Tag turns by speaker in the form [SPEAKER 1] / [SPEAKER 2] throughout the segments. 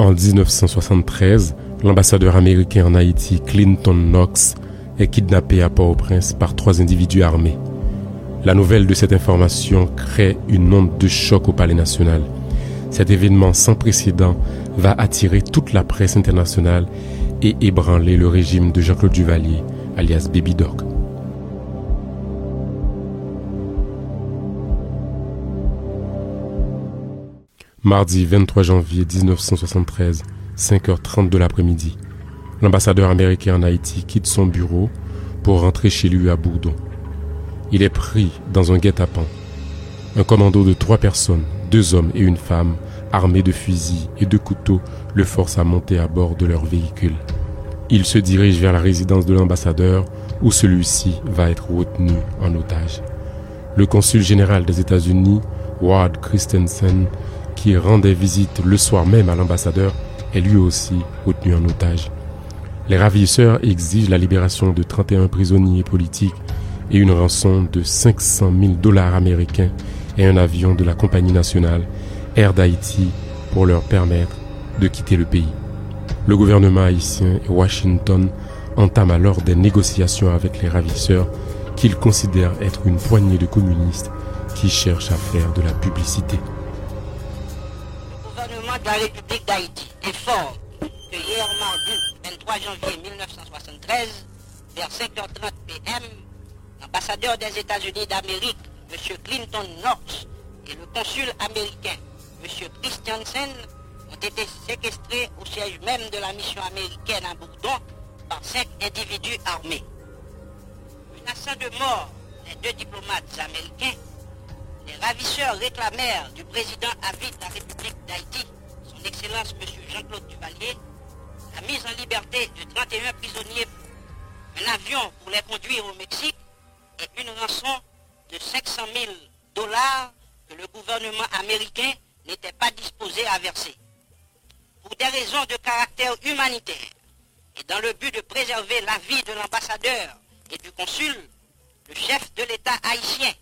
[SPEAKER 1] En 1973, l'ambassadeur américain en Haïti, Clinton Knox, est kidnappé à Port-au-Prince par trois individus armés. La nouvelle de cette information crée une onde de choc au Palais national. Cet événement sans précédent va attirer toute la presse internationale et ébranler le régime de Jean-Claude Duvalier, alias Baby Doc. Mardi 23 janvier 1973, 5h30 de l'après-midi, l'ambassadeur américain en Haïti quitte son bureau pour rentrer chez lui à Bourdon. Il est pris dans un guet-apens. Un commando de trois personnes, deux hommes et une femme, armés de fusils et de couteaux, le force à monter à bord de leur véhicule. Il se dirige vers la résidence de l'ambassadeur où celui-ci va être retenu en otage. Le consul général des États-Unis, Ward Christensen, qui rendait visite le soir même à l'ambassadeur, est lui aussi retenu en otage. Les ravisseurs exigent la libération de 31 prisonniers politiques et une rançon de 500 000 dollars américains et un avion de la compagnie nationale Air d'Haïti pour leur permettre de quitter le pays. Le gouvernement haïtien et Washington entament alors des négociations avec les ravisseurs qu'ils considèrent être une poignée de communistes qui cherchent à faire de la publicité.
[SPEAKER 2] La République d'Haïti informe que hier mardi 23 janvier 1973, vers 5h30 p.m., l'ambassadeur des États-Unis d'Amérique, M. Clinton Knox, et le consul américain, M. Christiansen, ont été séquestrés au siège même de la mission américaine à Bourdon par cinq individus armés. Menaçant de mort les deux diplomates américains, les ravisseurs réclamèrent du président Avid de la République d'Haïti, son Excellence M. Jean-Claude Duvalier, la mise en liberté de 31 prisonniers, un avion pour les conduire au Mexique et une rançon de 500 000 dollars que le gouvernement américain n'était pas disposé à verser. Pour des raisons de caractère humanitaire et dans le but de préserver la vie de l'ambassadeur et du consul, le chef de l'État haïtien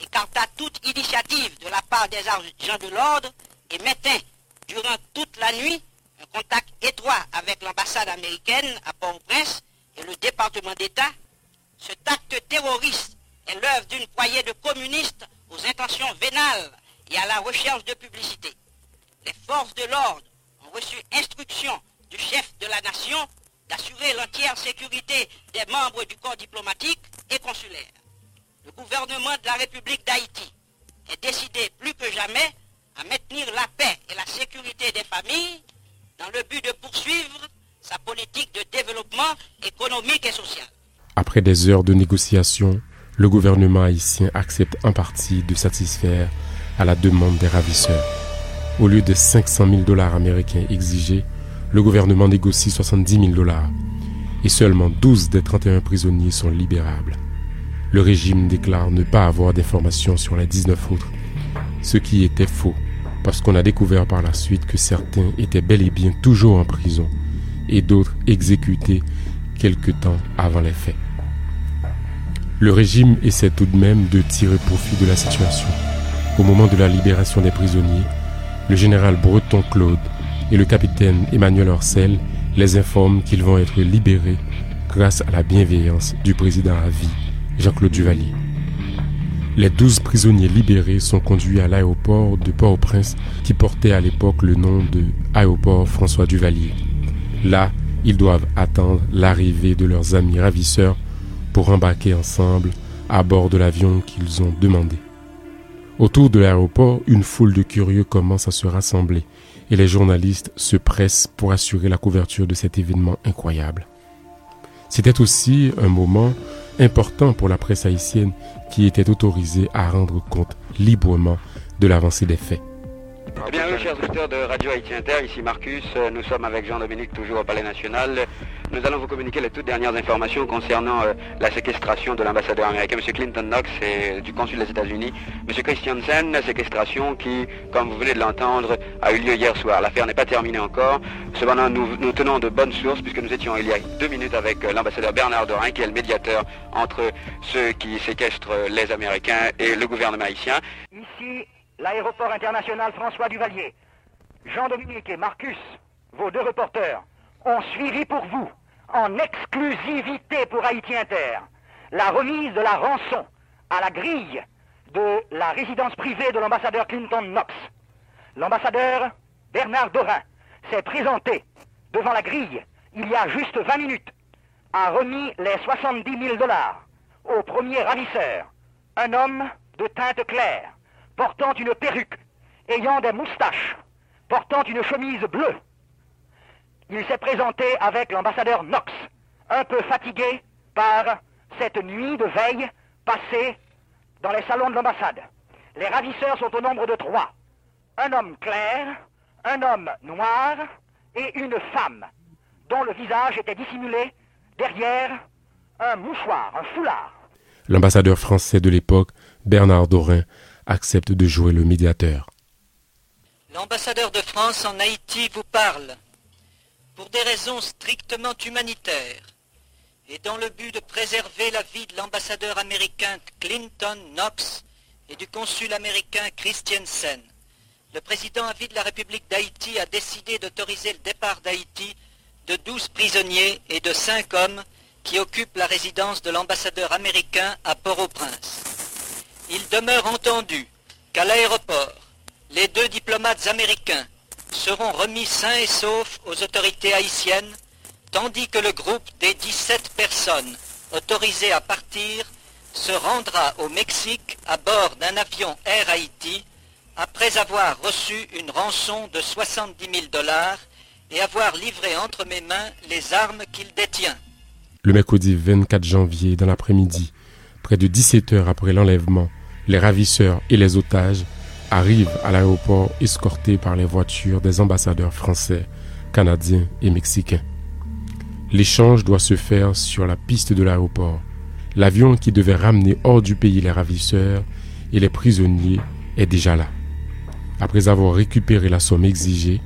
[SPEAKER 2] écarta toute initiative de la part des agents de l'ordre et mettait durant toute la nuit un contact étroit avec l'ambassade américaine à Port-au-Prince et le département d'État. Cet acte terroriste est l'œuvre d'une poignée de communistes aux intentions vénales et à la recherche de publicité. Les forces de l'ordre ont reçu instruction du chef de la nation d'assurer l'entière sécurité des membres du corps diplomatique et consulaire. Le gouvernement de la République d'Haïti est décidé plus que jamais à maintenir la paix et la sécurité des familles dans le but de poursuivre sa politique de développement économique et social.
[SPEAKER 1] Après des heures de négociations, le gouvernement haïtien accepte en partie de satisfaire à la demande des ravisseurs. Au lieu de 500 000 dollars américains exigés, le gouvernement négocie 70 000 dollars et seulement 12 des 31 prisonniers sont libérables. Le régime déclare ne pas avoir d'informations sur les 19 autres, ce qui était faux parce qu'on a découvert par la suite que certains étaient bel et bien toujours en prison et d'autres exécutés quelque temps avant les faits. Le régime essaie tout de même de tirer profit de la situation. Au moment de la libération des prisonniers, le général Breton Claude et le capitaine Emmanuel Orcel les informent qu'ils vont être libérés grâce à la bienveillance du président à vie, Jean-Claude Duvalier. Les douze prisonniers libérés sont conduits à l'aéroport de Port-au-Prince qui portait à l'époque le nom de Aéroport François Duvalier. Là, ils doivent attendre l'arrivée de leurs amis ravisseurs pour embarquer ensemble à bord de l'avion qu'ils ont demandé. Autour de l'aéroport, une foule de curieux commence à se rassembler et les journalistes se pressent pour assurer la couverture de cet événement incroyable. C'était aussi un moment important pour la presse haïtienne qui était autorisée à rendre compte librement de l'avancée des faits.
[SPEAKER 3] Eh bien chers auditeurs de Radio Haïti Inter, ici Marcus, nous sommes avec Jean-Dominique toujours au Palais National. Nous allons vous communiquer les toutes dernières informations concernant euh, la séquestration de l'ambassadeur américain, M. Clinton Knox, et du consul des États-Unis, M. Christiansen, séquestration qui, comme vous venez de l'entendre, a eu lieu hier soir. L'affaire n'est pas terminée encore. Cependant, nous, tenons de bonnes sources puisque nous étions il y a deux minutes avec euh, l'ambassadeur Bernard Dorin, qui est le médiateur entre ceux qui séquestrent les Américains et le gouvernement haïtien.
[SPEAKER 4] L'aéroport international François Duvalier. Jean-Dominique et Marcus vos deux reporters, ont suivi pour vous, en exclusivité pour Haïti Inter, la remise de la rançon à la grille de la résidence privée de l'ambassadeur Clinton Knox. L'ambassadeur Bernard Dorin s'est présenté devant la grille il y a juste 20 minutes, a remis les 70 000 dollars au premier ravisseur, un homme de teinte claire, portant une perruque, ayant des moustaches, portant une chemise bleue. Il s'est présenté avec l'ambassadeur Knox, un peu fatigué par cette nuit de veille passée dans les salons de l'ambassade. Les ravisseurs sont au nombre de trois. Un homme clair, un homme noir et une femme dont le visage était dissimulé derrière un mouchoir, un foulard.
[SPEAKER 1] L'ambassadeur français de l'époque, Bernard Dorin, accepte de jouer le médiateur.
[SPEAKER 5] L'ambassadeur de France en Haïti vous parle pour des raisons strictement humanitaires et dans le but de préserver la vie de l'ambassadeur américain Clinton Knox et du consul américain Christiansen. Le président à vie de la République d'Haïti a décidé d'autoriser le départ d'Haïti de 12 prisonniers et de 5 hommes qui occupent la résidence de l'ambassadeur américain à Port-au-Prince. Demeure entendu qu'à l'aéroport, les deux diplomates américains seront remis sains et saufs aux autorités haïtiennes, tandis que le groupe des 17 personnes autorisées à partir se rendra au Mexique à bord d'un avion Air Haïti après avoir reçu une rançon de 70 000 dollars et avoir livré entre mes mains les armes qu'il détient.
[SPEAKER 1] Le mercredi 24 janvier, dans l'après-midi, près de 17 heures après l'enlèvement, les ravisseurs et les otages arrivent à l'aéroport escortés par les voitures des ambassadeurs français, canadiens et mexicains. L'échange doit se faire sur la piste de l'aéroport. L'avion qui devait ramener hors du pays les ravisseurs et les prisonniers est déjà là. Après avoir récupéré la somme exigée,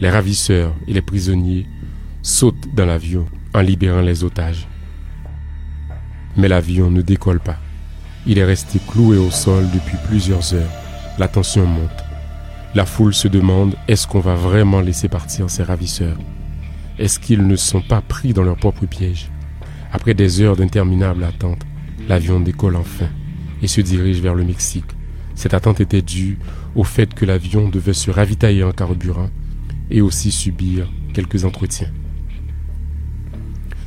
[SPEAKER 1] les ravisseurs et les prisonniers sautent dans l'avion en libérant les otages. Mais l'avion ne décolle pas. Il est resté cloué au sol depuis plusieurs heures. La tension monte. La foule se demande est-ce qu'on va vraiment laisser partir ces ravisseurs? Est-ce qu'ils ne sont pas pris dans leur propre piège? Après des heures d'interminable attente, l'avion décolle enfin et se dirige vers le Mexique. Cette attente était due au fait que l'avion devait se ravitailler en carburant et aussi subir quelques entretiens.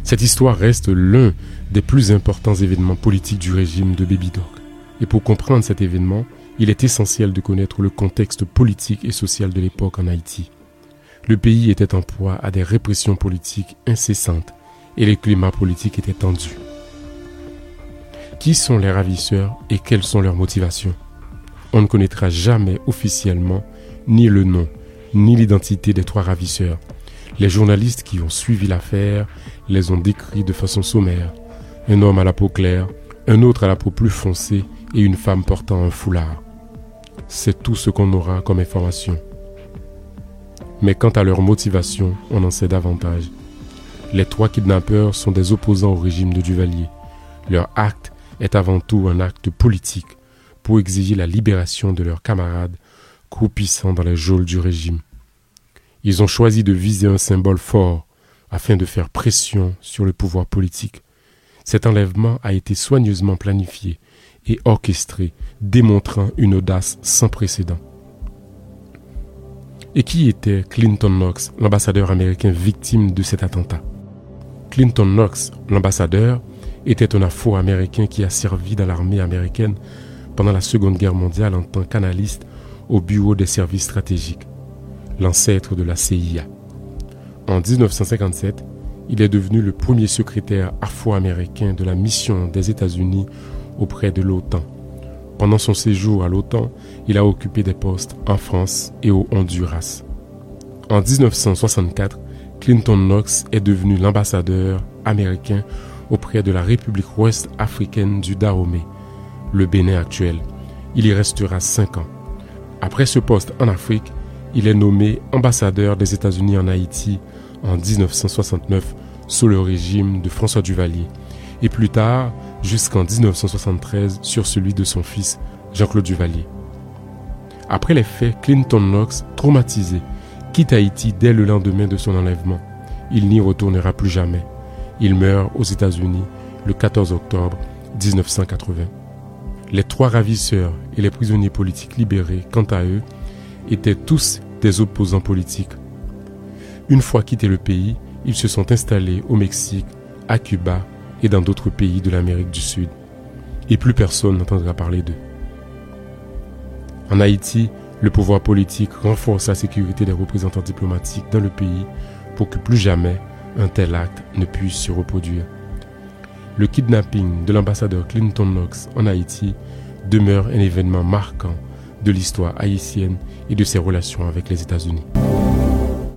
[SPEAKER 1] Cette histoire reste l'un des plus importants événements politiques du régime de Baby Dog. Et pour comprendre cet événement, il est essentiel de connaître le contexte politique et social de l'époque en Haïti. Le pays était en proie à des répressions politiques incessantes et le climat politique était tendu. Qui sont les ravisseurs et quelles sont leurs motivations? On ne connaîtra jamais officiellement ni le nom ni l'identité des trois ravisseurs. Les journalistes qui ont suivi l'affaire les ont décrits de façon sommaire. Un homme à la peau claire, un autre à la peau plus foncée et une femme portant un foulard. C'est tout ce qu'on aura comme information. Mais quant à leur motivation, on en sait davantage. Les trois kidnappeurs sont des opposants au régime de Duvalier. Leur acte est avant tout un acte politique pour exiger la libération de leurs camarades croupissant dans les geôles du régime. Ils ont choisi de viser un symbole fort afin de faire pression sur le pouvoir politique. Cet enlèvement a été soigneusement planifié et orchestré, démontrant une audace sans précédent. Et qui était Clinton Knox, l'ambassadeur américain victime de cet attentat? Clinton Knox, l'ambassadeur, était un afro-américain qui a servi dans l'armée américaine pendant la Seconde Guerre mondiale en tant qu'analyste au Bureau des services stratégiques, l'ancêtre de la CIA. En 1957, il est devenu le premier secrétaire afro-américain de la mission des États-Unis auprès de l'OTAN. Pendant son séjour à l'OTAN, il a occupé des postes en France et au Honduras. En 1964, Clinton Knox est devenu l'ambassadeur américain auprès de la République ouest africaine du Dahomey, le Bénin actuel. Il y restera cinq ans. Après ce poste en Afrique, il est nommé ambassadeur des États-Unis en Haïti en 1969 sous le régime de François Duvalier et plus tard jusqu'en 1973 sur celui de son fils Jean-Claude Duvalier. Après les faits, Clinton Knox, traumatisé, quitte Haïti dès le lendemain de son enlèvement. Il n'y retournera plus jamais. Il meurt aux États-Unis le 14 octobre 1980. Les trois ravisseurs et les prisonniers politiques libérés, quant à eux, étaient tous des opposants politiques. Une fois quittés le pays, ils se sont installés au Mexique, à Cuba et dans d'autres pays de l'Amérique du Sud. Et plus personne n'entendra parler d'eux. En Haïti, le pouvoir politique renforce la sécurité des représentants diplomatiques dans le pays pour que plus jamais un tel acte ne puisse se reproduire. Le kidnapping de l'ambassadeur Clinton Knox en Haïti demeure un événement marquant de l'histoire haïtienne et de ses relations avec les États-Unis.